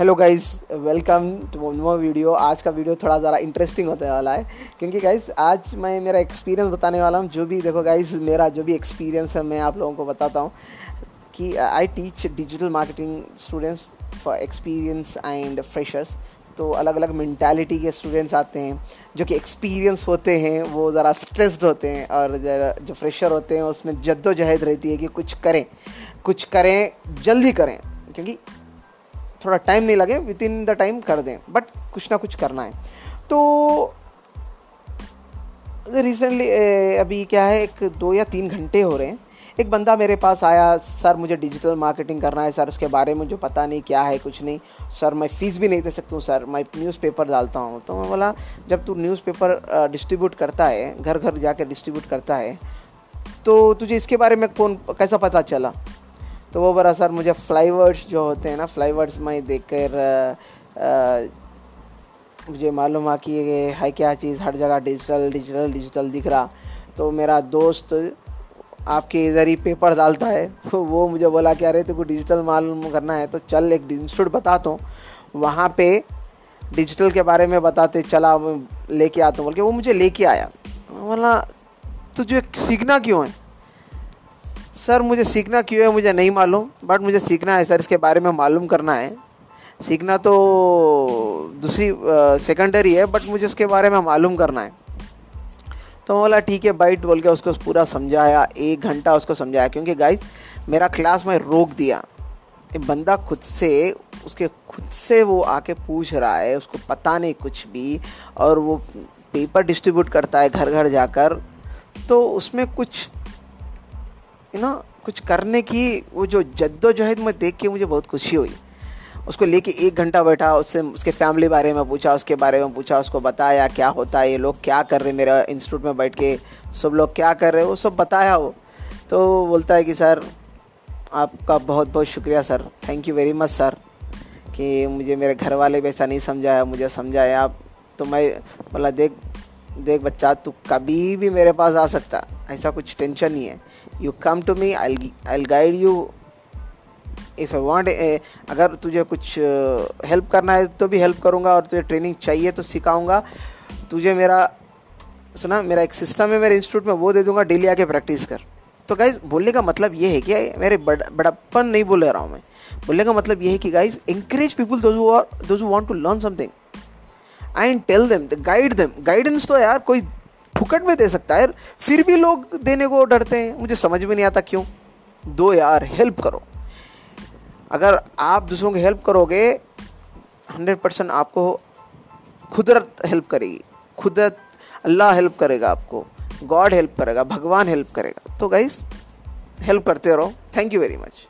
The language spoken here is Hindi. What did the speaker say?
Hello guys welcome to one more video आज का वीडियो थोड़ा ज़रा इंटरेस्टिंग होने वाला है, क्योंकि गाइस आज मैं, मेरा एक्सपीरियंस बताने वाला हूँ। जो भी, देखो गाइस मेरा जो भी एक्सपीरियंस है, मैं आप लोगों को बताता हूँ कि I teach digital marketing students for experience and freshers तो अलग अलग मैंटेलिटी के स्टूडेंट्स आते हैं, जो कि एक्सपीरियंस होते हैं, वो ज़रा स्ट्रेस्ड होते हैं और जो फ्रेशर होते हैं, उसमें जद्दोजहद रहती है कि कुछ करें कुछ करें, जल्दी करें। क्योंकि थोड़ा टाइम नहीं लगे विद इन द टाइम कर दें बट कुछ ना कुछ करना है। तो रिसेंटली अभी क्या है, एक दो या तीन घंटे हो रहे हैं। एक बंदा मेरे पास आया, सर, मुझे डिजिटल मार्केटिंग करना है, सर, उसके बारे में जो पता नहीं, क्या है, कुछ नहीं। सर, मैं फ़ीस भी नहीं दे सकता हूँ, सर, मैं न्यूज़पेपर डालता हूँ। तो मैं बोला, जब तू न्यूज़पेपर डिस्ट्रीब्यूट करता है घर घर जाकर डिस्ट्रीब्यूट करता है तो तुझे इसके बारे में कौन, कैसा पता चला? तो वो बड़ा सर मुझे फ्लाईवर्ड्स जो होते हैं ना, फ्लाईवर्ड्स में देख कर मुझे मालूम आ कि है क्या चीज़, हर जगह डिजिटल डिजिटल डिजिटल दिख रहा। तो मेरा दोस्त आपके इधर ही पेपर डालता है, वो मुझे बोला कि अरे तेको डिजिटल मालूम करना है तो चल एक इंस्टीट्यूट बताता हूँ। वहाँ पे डिजिटल के बारे में बताते, चला, लेके आता हूँ। बोल के वो मुझे लेके आया। बोला, तुझे सीखना क्यों है? सर, मुझे सीखना क्यों है, मुझे नहीं मालूम बट मुझे सीखना है, सर, इसके बारे में मालूम करना है। सीखना तो दूसरी सेकेंडरी है बट मुझे उसके बारे में मालूम करना है। तो मैं बोला, ठीक है बाइट बोल के उसको पूरा समझाया, एक घंटा उसको समझाया, क्योंकि गाइस मेरा क्लास में रोक दिया। बंदा खुद से, उसके खुद से वो आके पूछ रहा है, उसको पता नहीं कुछ भी, और वो पेपर डिस्ट्रीब्यूट करता है घर घर जाकर तो उसमें कुछ यू नो कुछ करने की वो जो जद्दोजहद में देख के मुझे बहुत खुशी हुई। उसको लेके एक घंटा बैठा, उससे, उसके फैमिली बारे में पूछा, उसके बारे में पूछा, उसको बताया क्या होता है, ये लोग क्या कर रहे मेरा इंस्टीट्यूट में बैठ के, सब लोग क्या कर रहे वो सब बताया वो। तो बोलता है कि, सर, आपका बहुत बहुत शुक्रिया, sir. Thank you very much sir, कि मुझे मेरे घर वाले भी ऐसा नहीं समझाया, मुझे समझाया। आप तो मैं, बोला, देख देख बच्चा तू कभी भी मेरे पास आ सकता। ऐसा कुछ टेंशन नहीं है। You come to me I I guide you if I want अगर तुझे कुछ हेल्प uh, करना है तो भी हेल्प करूँगा और तुझे ट्रेनिंग चाहिए तो सिखाऊँगा। तुझे मेरा सुना मेरा एक सिस्टम है मेरे इंस्टीट्यूट में वो दे दूँगा डेली आके प्रैक्टिस कर। तो गाइज़ बोलने का मतलब ये है कि मेरे बड़ बड़प्पन नहीं बोल रहा हूँ मैं। बोलने का मतलब ये है कि guys encourage people those want to learn something and tell them guide them guidance तो यार कोई फुकट में दे सकता है फिर भी लोग देने को डरते हैं। मुझे समझ में नहीं आता क्यों? दो यार हेल्प करो। अगर आप दूसरों की हेल्प करोगे हंड्रेड परसेंट आपको खुदरत हेल्प करेगी। खुदरत, अल्लाह हेल्प करेगा आपको। गॉड हेल्प करेगा, भगवान हेल्प करेगा। तो गाइस हेल्प करते रहो। Thank you very much